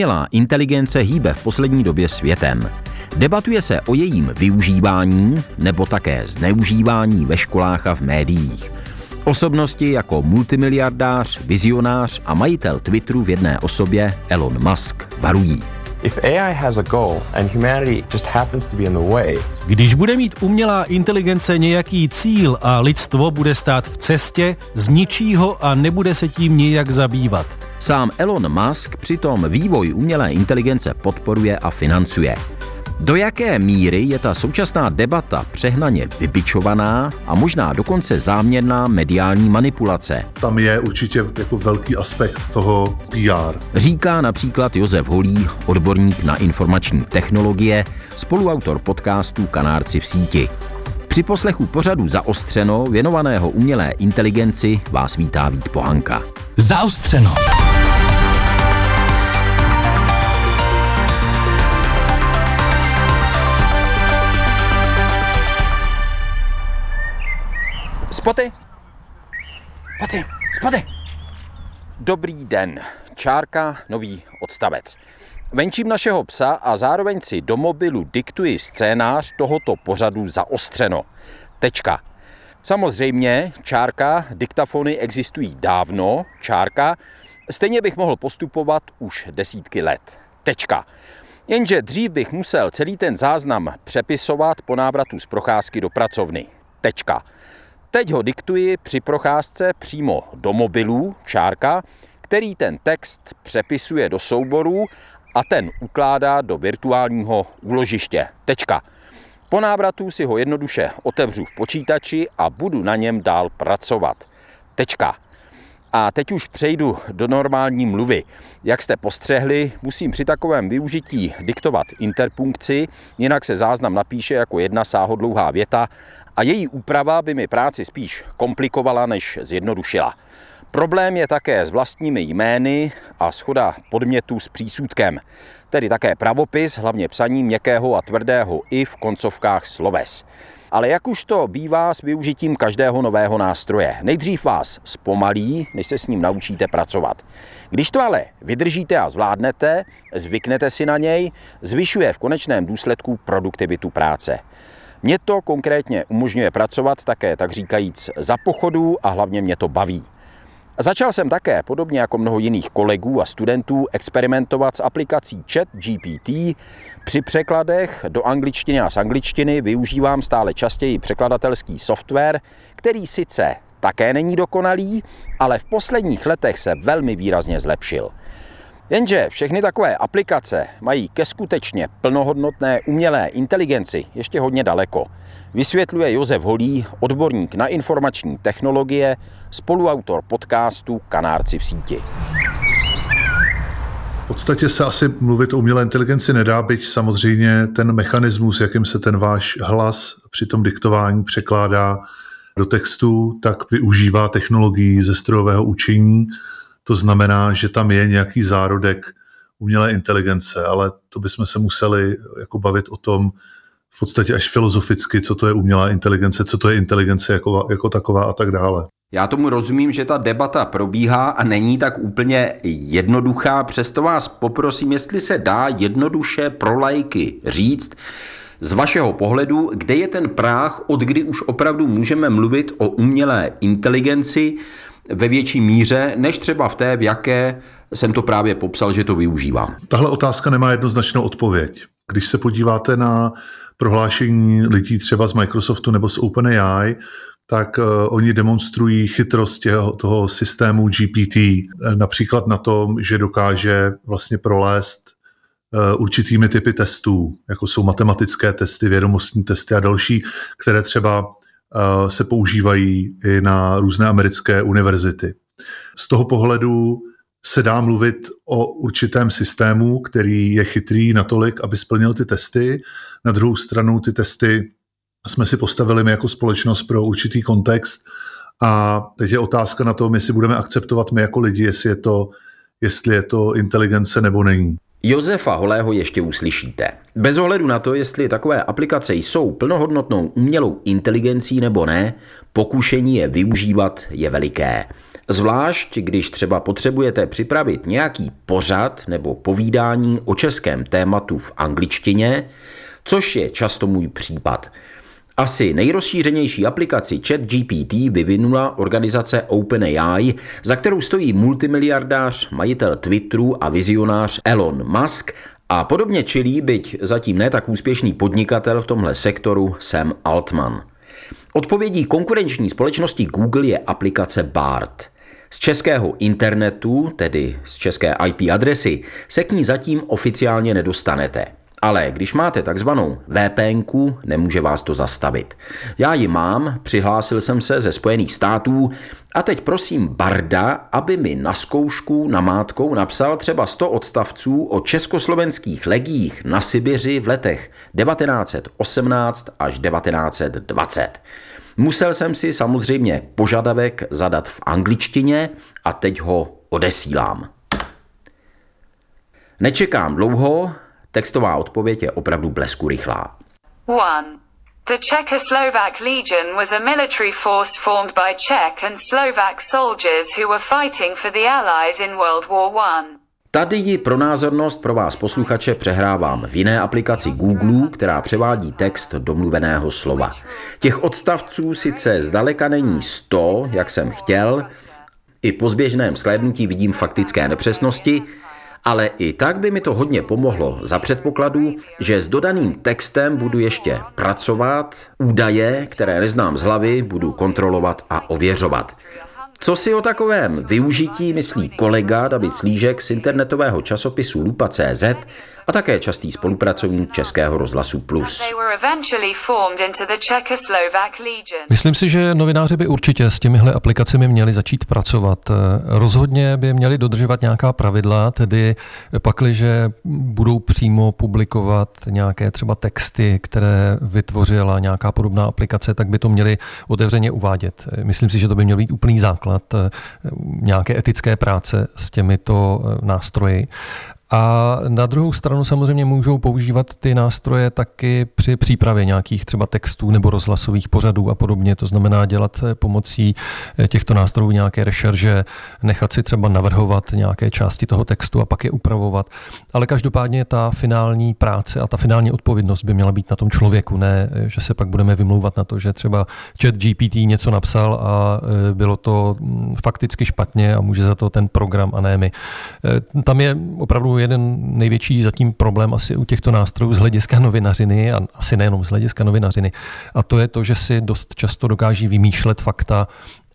Umělá inteligence hýbe v poslední době světem. Debatuje se o jejím využívání nebo také zneužívání ve školách a v médiích. Osobnosti jako multimiliardář, vizionář a majitel Twitteru v jedné osobě Elon Musk varují. Když bude mít umělá inteligence nějaký cíl a lidstvo bude stát v cestě, zničí ho a nebude se tím nijak zabývat. Sám Elon Musk přitom vývoj umělé inteligence podporuje a financuje. Do jaké míry je ta současná debata přehnaně vybičovaná a možná dokonce záměrná mediální manipulace? Tam je určitě jako velký aspekt toho PR. Říká například Josef Holý, odborník na informační technologie, spoluautor podcastu Kanárci v síti. Při poslechu pořadu Zaostřeno, věnovaného umělé inteligenci, vás vítá Vít Pohanka. Zaostřeno. Spoty! Spoty! Spoty! Dobrý den. Čárka, nový odstavec. Venčím našeho psa a zároveň si do mobilu diktuji scénář tohoto pořadu zaostřeno. Tečka. Samozřejmě, čárka, diktafony existují dávno, čárka, stejně bych mohl postupovat už desítky let. Tečka. Jenže dřív bych musel celý ten záznam přepisovat po návratu z procházky do pracovny. Tečka. Teď ho diktuji při procházce přímo do mobilu, čárka, který ten text přepisuje do souborů a ten ukládá do virtuálního úložiště. Tečka. Po návratu si ho jednoduše otevřu v počítači a budu na něm dál pracovat. Tečka. A teď už přejdu do normální mluvy. Jak jste postřehli, musím při takovém využití diktovat interpunkci, jinak se záznam napíše jako jedna sáhodlouhá věta a její úprava by mi práci spíš komplikovala, než zjednodušila. Problém je také s vlastními jmény a schoda podmětů s přísudkem, tedy také pravopis, hlavně psaní měkkého a tvrdého i v koncovkách sloves. Ale jak už to bývá s využitím každého nového nástroje, nejdřív vás zpomalí, než se s ním naučíte pracovat. Když to ale vydržíte a zvládnete, zvyknete si na něj, zvyšuje v konečném důsledku produktivitu práce. Mě to konkrétně umožňuje pracovat také, tak říkajíc, za pochodu a hlavně mě to baví. Začal jsem také, podobně jako mnoho jiných kolegů a studentů, experimentovat s aplikací Chat GPT. Při překladech do angličtiny a z angličtiny využívám stále častěji překladatelský software, který sice také není dokonalý, ale v posledních letech se velmi výrazně zlepšil. Jenže všechny takové aplikace mají ke skutečně plnohodnotné umělé inteligenci ještě hodně daleko. Vysvětluje Josef Holý, odborník na informační technologie, spoluautor podcastu Kanárci v síti. V podstatě se asi mluvit o umělé inteligenci nedá, byť samozřejmě ten mechanismus, jakým se ten váš hlas při tom diktování překládá do textu, tak využívá technologií ze strojového učení, to znamená, že tam je nějaký zárodek umělé inteligence, ale to bychom se museli jako bavit o tom v podstatě až filozoficky, co to je umělá inteligence, co to je inteligence jako, jako taková a tak dále. Já tomu rozumím, že ta debata probíhá a není tak úplně jednoduchá, přesto vás poprosím, jestli se dá jednoduše pro lajky říct, z vašeho pohledu, kde je ten práh, od kdy už opravdu můžeme mluvit o umělé inteligenci ve větší míře, než třeba v té, v jaké jsem to právě popsal, že to využívám? Tahle otázka nemá jednoznačnou odpověď. Když se podíváte na prohlášení lidí třeba z Microsoftu nebo z OpenAI, tak uh, oni demonstrují chytrost těho, toho systému GPT, například na tom, že dokáže vlastně prolézt uh, určitými typy testů, jako jsou matematické testy, vědomostní testy a další, které třeba Eh, se používají i na různé americké univerzity. Z toho pohledu se dá mluvit o určitém systému, který je chytrý natolik, aby splnil ty testy. Na druhou stranu ty testy jsme si postavili my jako společnost pro určitý kontext a teď je otázka na tom, jestli budeme akceptovat my jako lidi, jestli je to, jestli je to inteligence nebo není. Josefa Holého ještě uslyšíte. Bez ohledu na to, jestli takové aplikace jsou plnohodnotnou umělou inteligencí nebo ne, pokušení je využívat je veliké. Zvlášť, když třeba potřebujete připravit nějaký pořad nebo povídání o českém tématu v angličtině, což je často můj případ. Asi nejrozšířenější aplikaci ChatGPT vyvinula organizace OpenAI, za kterou stojí multimiliardář, majitel Twitteru a vizionář Elon Musk a podobně čilí, byť zatím ne tak úspěšný podnikatel v tomhle sektoru Sam Altman. Odpovědí konkurenční společnosti Google je aplikace BART. Z českého internetu, tedy z české IP adresy, se k ní zatím oficiálně nedostanete. Ale když máte takzvanou VPN, nemůže vás to zastavit. Já ji mám, přihlásil jsem se ze Spojených států a teď prosím Barda, aby mi na zkoušku namátkou napsal třeba 100 odstavců o československých legích na Sibiři v letech 1918 až 1920. Musel jsem si samozřejmě požadavek zadat v angličtině a teď ho odesílám. Nečekám dlouho, Textová odpověď je opravdu blesku rychlá. 1. The Czechoslovak Legion was a military force formed by Czech and Slovak soldiers who were fighting for the Allies in World War I. Tady ji pro názornost pro vás posluchače přehrávám v jiné aplikaci Google, která převádí text do mluveného slova. Těch odstavců sice zdaleka není 100, jak jsem chtěl, i po zběžném sklédnutí vidím faktické nepřesnosti, ale i tak by mi to hodně pomohlo za předpokladu, že s dodaným textem budu ještě pracovat, údaje, které neznám z hlavy, budu kontrolovat a ověřovat. Co si o takovém využití myslí kolega David Slížek z internetového časopisu Lupa.cz a také častý spolupracovník Českého rozhlasu Plus. Myslím si, že novináři by určitě s těmihle aplikacemi měli začít pracovat. Rozhodně by měli dodržovat nějaká pravidla, tedy pakliže budou přímo publikovat nějaké třeba texty, které vytvořila nějaká podobná aplikace, tak by to měli otevřeně uvádět. Myslím si, že to by měl být úplný základ nějaké etické práce s těmito nástroji. A na druhou stranu samozřejmě můžou používat ty nástroje taky při přípravě nějakých třeba textů nebo rozhlasových pořadů a podobně. To znamená dělat eh, pomocí eh, těchto nástrojů nějaké rešerže, nechat si třeba navrhovat nějaké části toho textu a pak je upravovat. Ale každopádně ta finální práce a ta finální odpovědnost by měla být na tom člověku, ne, eh, že se pak budeme vymlouvat na to, že třeba chat GPT něco napsal a bylo to mm, fakticky špatně a může za to ten program a ne my. Tam je opravdu jeden největší zatím problém asi u těchto nástrojů z hlediska novinařiny a asi nejenom z hlediska novinařiny. A to je to, že si dost často dokáží vymýšlet fakta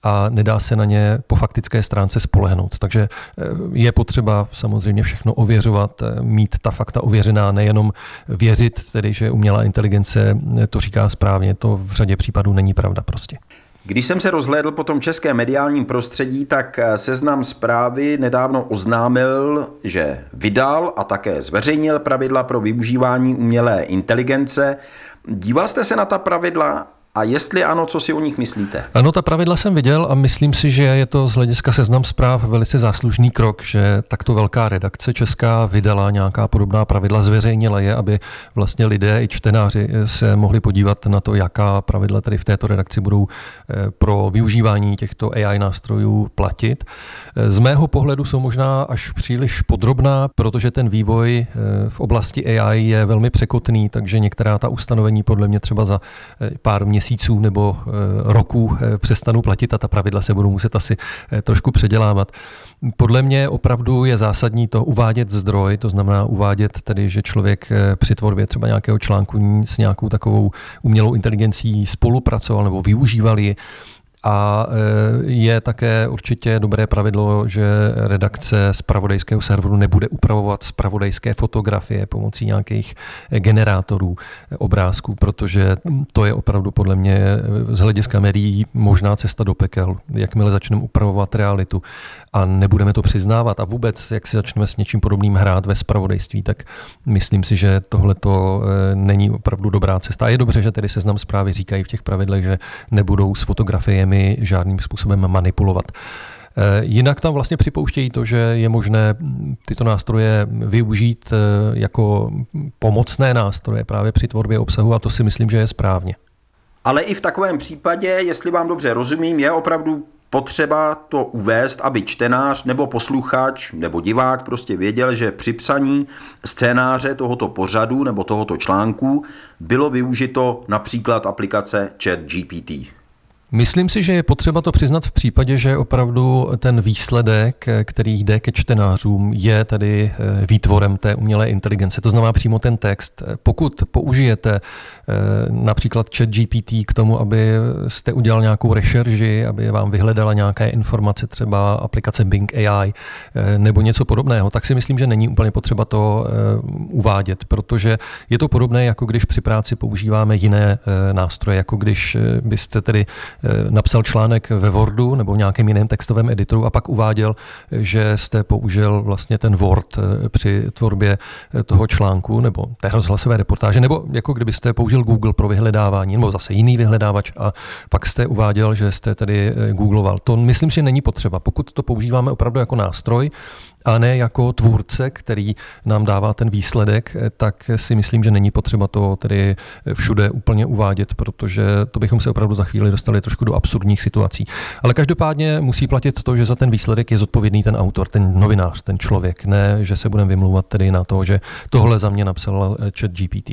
a nedá se na ně po faktické stránce spolehnout. Takže eh, je potřeba samozřejmě všechno ověřovat, eh, mít ta fakta ověřená, nejenom věřit, tedy že umělá inteligence to říká správně, to v řadě případů není pravda prostě. Když jsem se rozhlédl po tom českém mediálním prostředí, tak eh, seznam zprávy nedávno oznámil, že vydal a také zveřejnil pravidla pro využívání umělé inteligence. Díval jste se na ta pravidla a jestli ano, co si o nich myslíte? Ano, ta pravidla jsem viděl a myslím si, že je to z hlediska seznam zpráv velice záslužný krok, že takto velká redakce česká vydala nějaká podobná pravidla, zveřejnila je, aby vlastně lidé i čtenáři se mohli podívat na to, jaká pravidla tady v této redakci budou eh, pro využívání těchto AI nástrojů platit. Eh, z mého pohledu jsou možná až příliš podrobná, protože ten vývoj eh, v oblasti AI je velmi překotný, takže některá ta ustanovení podle mě třeba za pár měsíců měsíců nebo eh, roků eh, přestanou platit a ta pravidla se budou muset asi eh, trošku předělávat. Podle mě opravdu je zásadní to uvádět zdroj, to znamená uvádět tedy, že člověk při tvorbě třeba nějakého článku s nějakou takovou umělou inteligencí spolupracoval nebo využíval ji a e, je také určitě dobré pravidlo, že redakce z pravodejského serveru nebude upravovat spravodajské fotografie pomocí nějakých generátorů obrázků, protože to je opravdu podle mě z hlediska médií možná cesta do pekel, jakmile začneme upravovat realitu a nebudeme to přiznávat a vůbec, jak si začneme s něčím podobným hrát ve spravodajství, tak myslím si, že tohle to e, není opravdu dobrá cesta. A je dobře, že tedy seznam zprávy říkají v těch pravidlech, že nebudou s fotografiemi nimi žádným způsobem manipulovat. Eh, jinak tam vlastně připouštějí to, že je možné tyto nástroje využít eh, jako pomocné nástroje právě při tvorbě obsahu a to si myslím, že je správně. Ale i v takovém případě, jestli vám dobře rozumím, je opravdu potřeba to uvést, aby čtenář nebo posluchač nebo divák prostě věděl, že při psaní scénáře tohoto pořadu nebo tohoto článku bylo využito například aplikace ChatGPT. Myslím si, že je potřeba to přiznat v případě, že opravdu ten výsledek, který jde ke čtenářům, je tady eh, výtvorem té umělé inteligence. To znamená přímo ten text. Pokud použijete eh, například chat GPT k tomu, aby jste udělal nějakou rešerži, aby vám vyhledala nějaké informace, třeba aplikace Bing AI eh, nebo něco podobného, tak si myslím, že není úplně potřeba to uvádět, protože je to podobné, jako když při práci používáme jiné nástroje, jako když byste tedy napsal článek ve Wordu nebo v nějakém jiném textovém editoru a pak uváděl, že jste použil vlastně ten Word eh, při tvorbě eh, toho článku nebo té rozhlasové reportáže, nebo jako kdybyste použil Google pro vyhledávání, nebo zase jiný vyhledávač a pak jste uváděl, že jste tedy googloval. To myslím, že není potřeba. Pokud to používáme opravdu jako nástroj, a ne jako tvůrce, který nám dává ten výsledek, tak si myslím, že není potřeba to tedy všude úplně uvádět, protože to bychom se opravdu za chvíli dostali trošku do absurdních situací. Ale každopádně musí platit to, že za ten výsledek je zodpovědný ten autor, ten novinář, ten člověk, ne, že se budeme vymlouvat tedy na to, že tohle za mě napsal chat GPT.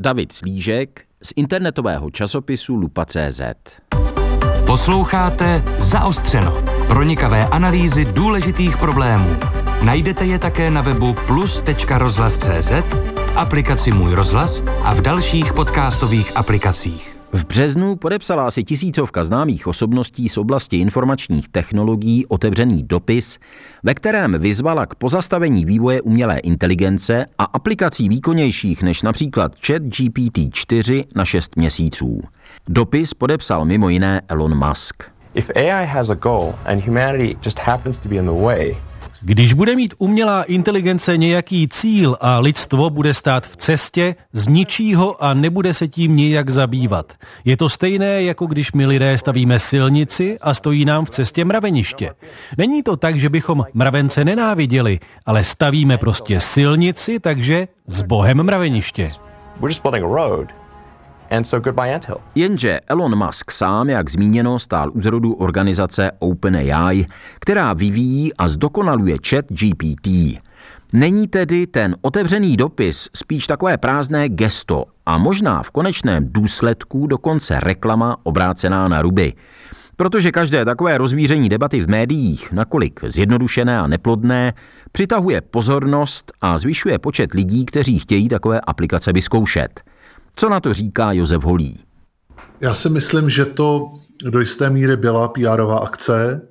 David Slížek z internetového časopisu Lupa.cz Posloucháte Zaostřeno. Pronikavé analýzy důležitých problémů. Najdete je také na webu plus.rozhlas.cz, v aplikaci Můj rozhlas a v dalších podcastových aplikacích. V březnu podepsala asi tisícovka známých osobností z oblasti informačních technologií otevřený dopis, ve kterém vyzvala k pozastavení vývoje umělé inteligence a aplikací výkonnějších než například chat GPT-4 na 6 měsíců. Dopis podepsal mimo jiné Elon Musk. If AI has a goal and humanity just happens to be in the way, když bude mít umělá inteligence nějaký cíl a lidstvo bude stát v cestě, zničí ho a nebude se tím nijak zabývat. Je to stejné, jako když my lidé stavíme silnici a stojí nám v cestě mraveniště. Není to tak, že bychom mravence nenáviděli, ale stavíme prostě silnici, takže s bohem mraveniště. We're just building a road And so goodbye. Jenže Elon Musk sám, jak zmíněno, stál u zrodu organizace OpenAI, která vyvíjí a zdokonaluje chat GPT. Není tedy ten otevřený dopis spíš takové prázdné gesto a možná v konečném důsledku dokonce reklama obrácená na ruby. Protože každé takové rozvíření debaty v médiích, nakolik zjednodušené a neplodné, přitahuje pozornost a zvyšuje počet lidí, kteří chtějí takové aplikace vyzkoušet. Co na to říká Josef Holý? Já si myslím, že to do jisté míry byla PRová akce,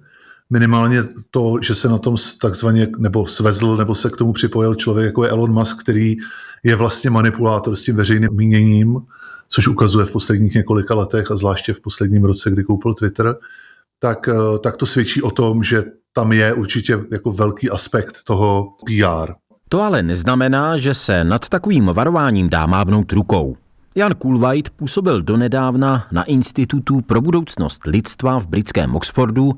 minimálně to, že se na tom takzvaně nebo svezl nebo se k tomu připojil člověk jako je Elon Musk, který je vlastně manipulátor s tím veřejným míněním, což ukazuje v posledních několika letech a zvláště v posledním roce, kdy koupil Twitter, tak, eh, tak to svědčí o tom, že tam je určitě jako velký aspekt toho PR. To ale neznamená, že se nad takovým varováním dá mávnout rukou. Jan Kulvajt působil donedávna na Institutu pro budoucnost lidstva v britském Oxfordu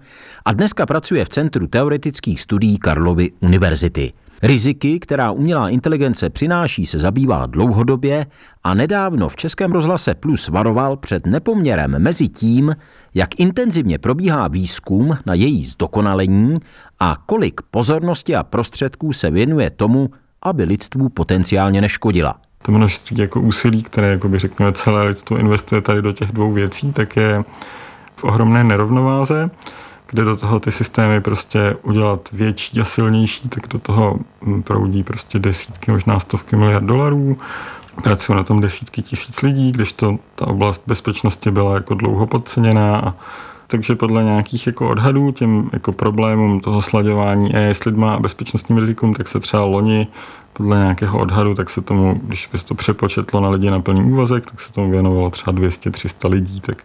a dneska pracuje v Centru teoretických studií Karlovy univerzity. Riziky, která umělá inteligence přináší, se zabývá dlouhodobě a nedávno v Českém rozhlase Plus varoval před nepoměrem mezi tím, jak intenzivně probíhá výzkum na její zdokonalení a kolik pozornosti a prostředků se věnuje tomu, aby lidstvu potenciálně neškodila to množství jako úsilí, které jako by řekněme celé lidstvo investuje tady do těch dvou věcí, tak je v ohromné nerovnováze, kde do toho ty systémy prostě udělat větší a silnější, tak do toho proudí prostě desítky, možná stovky miliard dolarů. Pracují na tom desítky tisíc lidí, když to ta oblast bezpečnosti byla jako dlouho podceněná a takže podle nějakých jako odhadů těm jako problémům toho slaďování AI s lidma a bezpečnostním rizikům, tak se třeba loni podle nějakého odhadu, tak se tomu, když by se to přepočetlo na lidi na plný úvazek, tak se tomu věnovalo třeba 200-300 lidí, tak,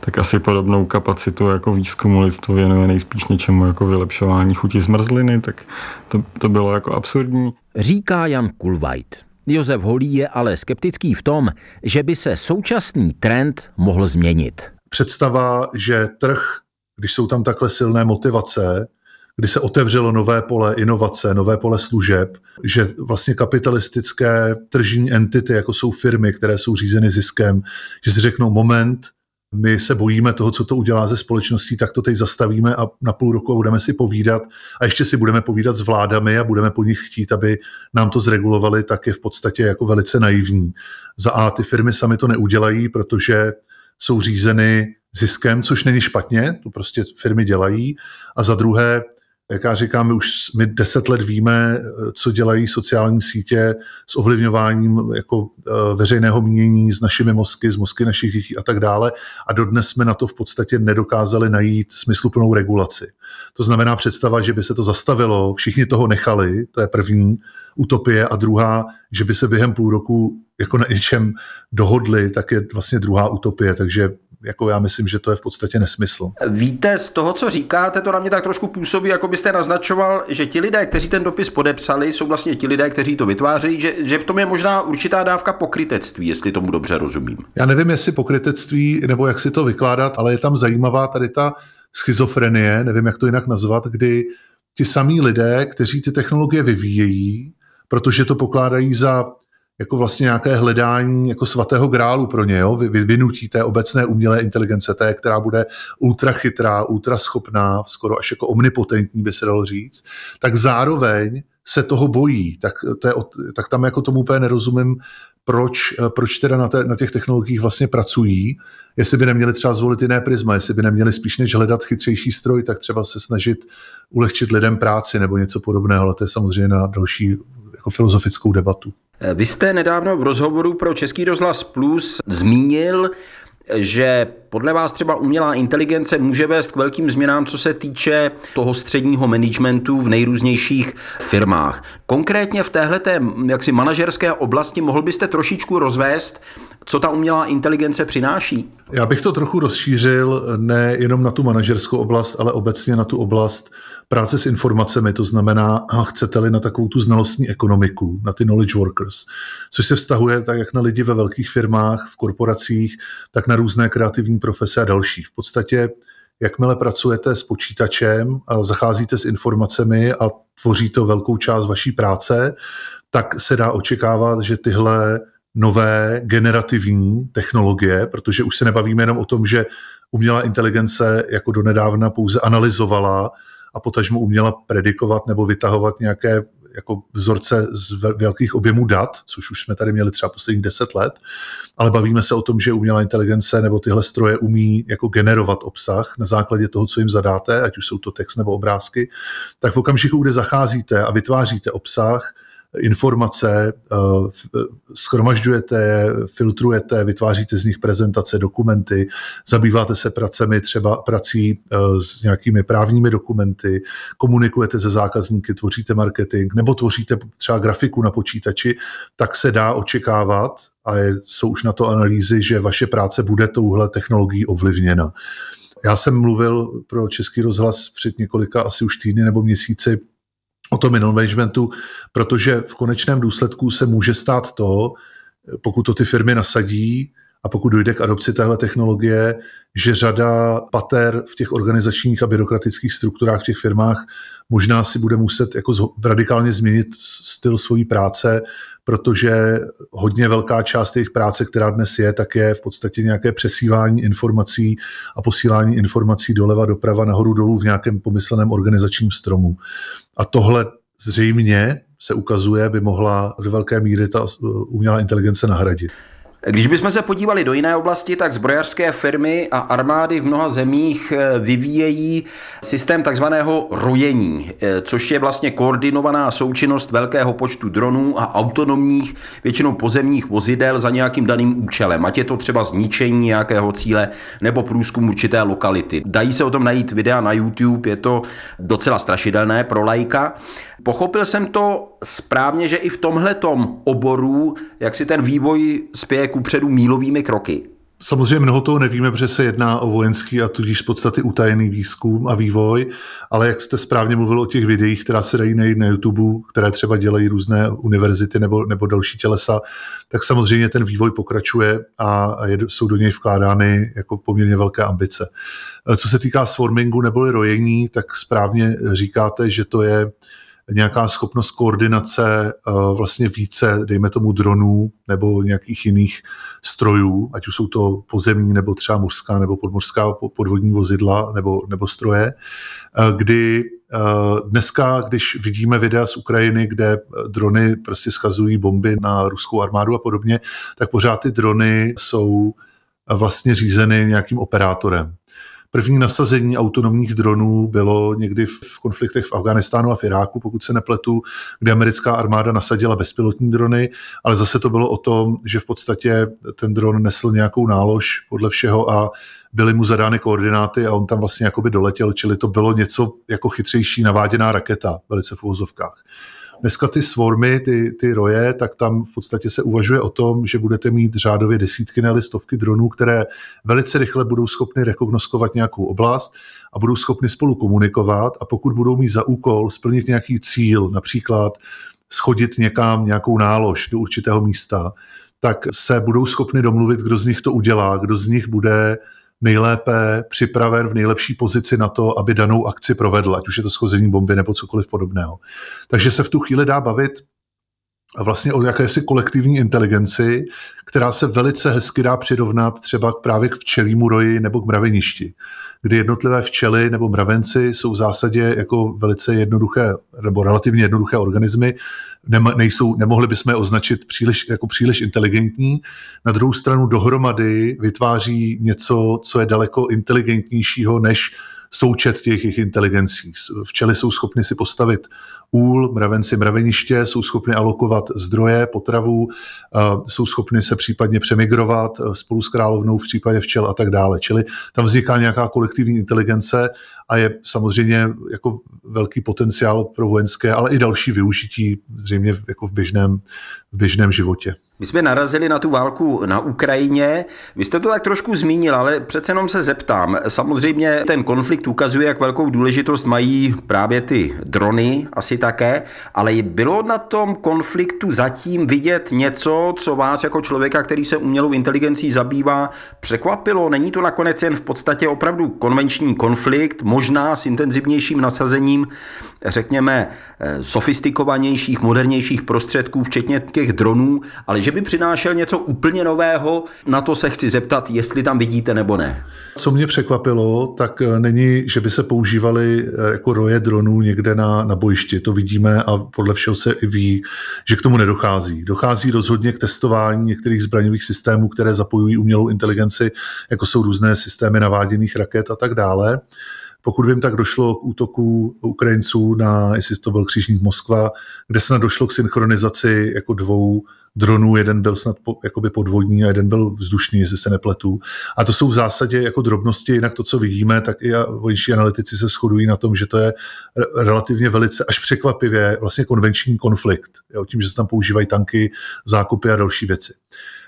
tak asi podobnou kapacitu jako výzkumu lidstvo věnuje nejspíš něčemu jako vylepšování chuti zmrzliny, tak to, to bylo jako absurdní. Říká Jan Kulvajt. Josef Holý je ale skeptický v tom, že by se současný trend mohl změnit. Představa, že trh, když jsou tam takhle silné motivace, kdy se otevřelo nové pole inovace, nové pole služeb, že vlastně kapitalistické tržní entity, jako jsou firmy, které jsou řízeny ziskem, že si řeknou moment, my se bojíme toho, co to udělá ze společností, tak to teď zastavíme a na půl roku budeme si povídat a ještě si budeme povídat s vládami a budeme po nich chtít, aby nám to zregulovali, tak je v podstatě jako velice naivní. Za A ty firmy sami to neudělají, protože jsou řízeny ziskem, což není špatně, to prostě firmy dělají. A za druhé, jak já říkám, my už my deset let víme, co dělají sociální sítě s ovlivňováním jako e, veřejného mínění s našimi mozky, s mozky našich dětí a tak dále. A dodnes jsme na to v podstatě nedokázali najít smysluplnou regulaci. To znamená představa, že by se to zastavilo, všichni toho nechali, to je první utopie, a druhá, že by se během půl roku jako na něčem dohodli, tak je vlastně druhá utopie. Takže jako já myslím, že to je v podstatě nesmysl. Víte, z toho, co říkáte, to na mě tak trošku působí, jako byste naznačoval, že ti lidé, kteří ten dopis podepsali, jsou vlastně ti lidé, kteří to vytvářejí, že, že v tom je možná určitá dávka pokrytectví, jestli tomu dobře rozumím. Já nevím, jestli pokrytectví, nebo jak si to vykládat, ale je tam zajímavá tady ta schizofrenie, nevím, jak to jinak nazvat, kdy ti samí lidé, kteří ty technologie vyvíjejí, protože to pokládají za jako vlastně nějaké hledání jako svatého grálu pro ně, jo? vyvinutí té obecné umělé inteligence, té, která bude ultra chytrá, ultra schopná, skoro až jako omnipotentní, by se dalo říct, tak zároveň se toho bojí. Tak, to je, tak tam jako tomu úplně nerozumím, proč, proč teda na, té, na těch technologiích vlastně pracují, jestli by neměli třeba zvolit jiné prisma, jestli by neměli spíš než hledat chytřejší stroj, tak třeba se snažit ulehčit lidem práci nebo něco podobného, ale to je samozřejmě na další jako filozofickou debatu. Vy jste nedávno v rozhovoru pro Český rozhlas Plus zmínil, že podle vás třeba umělá inteligence může vést k velkým změnám, co se týče toho středního managementu v nejrůznějších firmách. Konkrétně v téhleté jaksi manažerské oblasti mohl byste trošičku rozvést, co ta umělá inteligence přináší? Já bych to trochu rozšířil ne jenom na tu manažerskou oblast, ale obecně na tu oblast práce s informacemi, to znamená, chcete-li na takovou tu znalostní ekonomiku, na ty knowledge workers, což se vztahuje tak jak na lidi ve velkých firmách, v korporacích, tak na různé kreativní profese a další. V podstatě, jakmile pracujete s počítačem a zacházíte s informacemi a tvoří to velkou část vaší práce, tak se dá očekávat, že tyhle nové generativní technologie, protože už se nebavíme jenom o tom, že umělá inteligence jako donedávna pouze analyzovala a potažmo uměla predikovat nebo vytahovat nějaké jako vzorce z velkých objemů dat, což už jsme tady měli třeba posledních deset let, ale bavíme se o tom, že umělá inteligence nebo tyhle stroje umí jako generovat obsah na základě toho, co jim zadáte, ať už jsou to text nebo obrázky, tak v okamžiku, kde zacházíte a vytváříte obsah, informace, eh, schromažďujete, filtrujete, vytváříte z nich prezentace, dokumenty, zabýváte se pracemi, třeba prací eh, s nějakými právními dokumenty, komunikujete se zákazníky, tvoříte marketing nebo tvoříte třeba grafiku na počítači, tak se dá očekávat, a jsou už na to analýzy, že vaše práce bude touhle technologií ovlivněna. Já jsem mluvil pro Český rozhlas před několika asi už týdny nebo měsíci o tom middle managementu, protože v konečném důsledku se může stát to, pokud to ty firmy nasadí a pokud dojde k adopci téhle technologie, že řada pater v těch organizačních a byrokratických strukturách v těch firmách možná si bude muset jako radikálně změnit styl svojí práce, protože hodně velká část jejich práce, která dnes je, tak je v podstatě nějaké přesívání informací a posílání informací doleva, doprava, nahoru, dolů v nějakém pomysleném organizačním stromu. A tohle zřejmě se ukazuje, by mohla do velké míry ta umělá inteligence nahradit. Když bychom se podívali do jiné oblasti, tak zbrojařské firmy a armády v mnoha zemích eh, vyvíjejí systém takzvaného rojení, eh, což je vlastně koordinovaná součinnost velkého počtu dronů a autonomních, většinou pozemních vozidel za nějakým daným účelem. Ať je to třeba zničení nějakého cíle nebo průzkum určité lokality. Dají se o tom najít videa na YouTube, je to docela strašidelné pro lajka. Pochopil jsem to správně, že i v tomhletom oboru, jak si ten vývoj spěje kupředu mílovými kroky. Samozřejmě mnoho toho nevíme, protože se jedná o vojenský a tudíž v podstatě utajený výzkum a vývoj, ale jak jste správně mluvil o těch videích, která se dají najít na YouTube, které třeba dělají různé univerzity nebo, nebo další tělesa, tak samozřejmě ten vývoj pokračuje a jsou do něj vkládány jako poměrně velké ambice. Co se týká swarmingu nebo rojení, tak správně říkáte, že to je nějaká schopnost koordinace vlastně více, dejme tomu dronů nebo nějakých jiných strojů, ať už jsou to pozemní nebo třeba mořská nebo podmořská podvodní vozidla nebo, nebo stroje, kdy dneska, když vidíme videa z Ukrajiny, kde drony prostě schazují bomby na ruskou armádu a podobně, tak pořád ty drony jsou vlastně řízeny nějakým operátorem. První nasazení autonomních dronů bylo někdy v konfliktech v Afganistánu a v Iráku, pokud se nepletu, kde americká armáda nasadila bezpilotní drony, ale zase to bylo o tom, že v podstatě ten dron nesl nějakou nálož podle všeho a byly mu zadány koordináty a on tam vlastně jakoby doletěl, čili to bylo něco jako chytřejší naváděná raketa, velice v úvozovkách. Dneska ty swarmy, ty, ty roje, tak tam v podstatě se uvažuje o tom, že budete mít řádově desítky nebo stovky dronů, které velice rychle budou schopny rekognoskovat nějakou oblast a budou schopny spolu komunikovat. A pokud budou mít za úkol splnit nějaký cíl, například schodit někam nějakou nálož do určitého místa, tak se budou schopni domluvit, kdo z nich to udělá, kdo z nich bude nejlépe připraven v nejlepší pozici na to, aby danou akci provedl, ať už je to schození bomby nebo cokoliv podobného. Takže se v tu chvíli dá bavit vlastně o jakési kolektivní inteligenci, která se velice hezky dá přirovnat třeba právě k včelímu roji nebo k mraveništi, kdy jednotlivé včely nebo mravenci jsou v zásadě jako velice jednoduché nebo relativně jednoduché organismy, nejsou, nemohli bychom je označit příliš, jako příliš inteligentní. Na druhou stranu dohromady vytváří něco, co je daleko inteligentnějšího než součet těch jejich inteligencí. Včely jsou schopny si postavit úl, mravenci mraveniště, jsou schopni alokovat zdroje, potravu, jsou schopni se případně přemigrovat spolu s královnou v případě včel a tak dále. Čili tam vzniká nějaká kolektivní inteligence a je samozřejmě jako velký potenciál pro vojenské, ale i další využití zřejmě jako v běžném, v běžném životě. My jsme narazili na tu válku na Ukrajině. Vy jste to tak trošku zmínil, ale přece jenom se zeptám. Samozřejmě ten konflikt ukazuje, jak velkou důležitost mají právě ty drony, asi také, ale bylo na tom konfliktu zatím vidět něco, co vás jako člověka, který se umělou inteligencí zabývá, překvapilo? Není to nakonec jen v podstatě opravdu konvenční konflikt, možná s intenzivnějším nasazením, řekněme, eh, sofistikovanějších, modernějších prostředků, včetně těch dronů, ale že by přinášel něco úplně nového, na to se chci zeptat, jestli tam vidíte nebo ne. Co mě překvapilo, tak eh, není, že by se používali eh, jako roje dronů někde na, na bojišti. To vidíme a podle všeho se i ví, že k tomu nedochází. Dochází rozhodně k testování některých zbraňových systémů, které zapojují umělou inteligenci, jako jsou různé systémy naváděných raket a tak dále. Pokud vím, tak došlo k útoku Ukrajinců na, jestli to byl křížník Moskva, kde snad došlo k synchronizaci jako dvou dronů, jeden byl snad po, jakoby podvodní a jeden byl vzdušný, jestli se nepletu. A to jsou v zásadě jako drobnosti, jinak to, co vidíme, tak i vojenští analytici se shodují na tom, že to je relativně velice až překvapivě vlastně konvenční konflikt, jo, tím, že se tam používají tanky, zákupy a další věci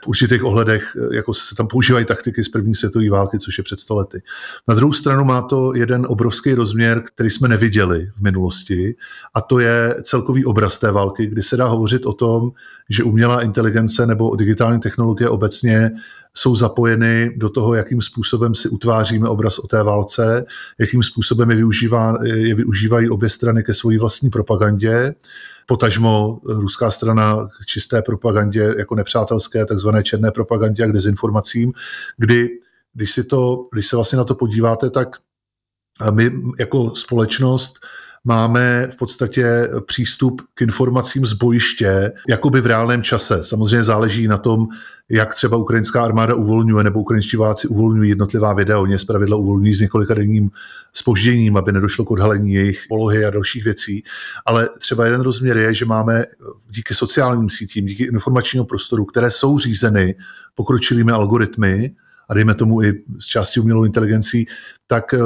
v určitých ohledech jako se tam používají taktiky z první světové války, což je před stolety. Na druhou stranu má to jeden obrovský rozměr, který jsme neviděli v minulosti, a to je celkový obraz té války, kdy se dá hovořit o tom, že umělá inteligence nebo digitální technologie obecně jsou zapojeny do toho, jakým způsobem si utváříme obraz o té válce, jakým způsobem je, využívá, je využívají obě strany ke své vlastní propagandě. Potažmo ruská strana k čisté propagandě, jako nepřátelské, takzvané černé propagandě a k dezinformacím, kdy když, si to, když se vlastně na to podíváte, tak my jako společnost máme v podstatě přístup k informacím z bojiště jakoby v reálném čase. Samozřejmě záleží na tom, jak třeba ukrajinská armáda uvolňuje nebo ukrajinští vojáci uvolňují jednotlivá videa. Oni zpravidla uvolňují s několika denním spožděním, aby nedošlo k odhalení jejich polohy a dalších věcí. Ale třeba jeden rozměr je, že máme díky sociálním sítím, díky informačního prostoru, které jsou řízeny pokročilými algoritmy, a dejme tomu i z části umělou inteligencí, tak, eh,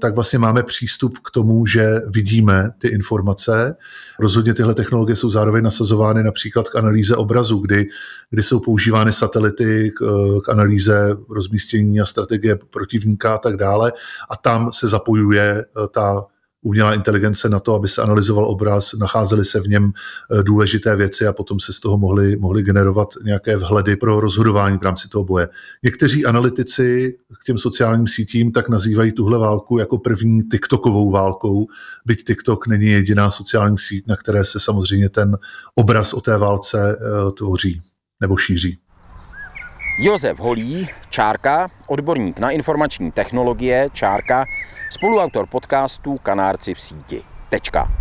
tak vlastně máme přístup k tomu, že vidíme ty informace. Rozhodně tyhle technologie jsou zároveň nasazovány například k analýze obrazu, kdy, kdy jsou používány satelity k, eh, k analýze rozmístění a strategie protivníka a tak dále. A tam se zapojuje eh, ta umělá inteligence na to, aby se analyzoval obraz, nacházely se v něm eh, důležité věci a potom se z toho mohly, mohly generovat nějaké vhledy pro rozhodování v rámci toho boje. Někteří analytici k těm sociálním sítím tak nazývají tuhle válku jako první TikTokovou válkou, byť TikTok není jediná sociální síť, na které se samozřejmě ten obraz o té válce eh, tvoří nebo šíří. Josef Holí, Čárka, odborník na informační technologie, Čárka, spoluautor podcastu Kanárci v síti. Tečka.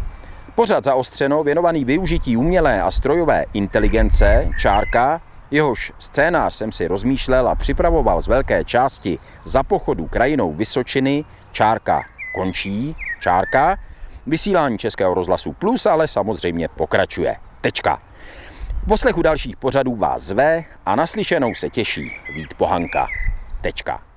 Pořad zaostřeno věnovaný využití umělé a strojové inteligence, Čárka, jehož scénář jsem si rozmýšlel a připravoval z velké části za pochodu krajinou Vysočiny, Čárka končí, Čárka, vysílání Českého rozhlasu Plus ale samozřejmě pokračuje. Tečka. Poslechu dalších pořadů vás zve a naslyšenou se těší Vít Pohanka. Tečka.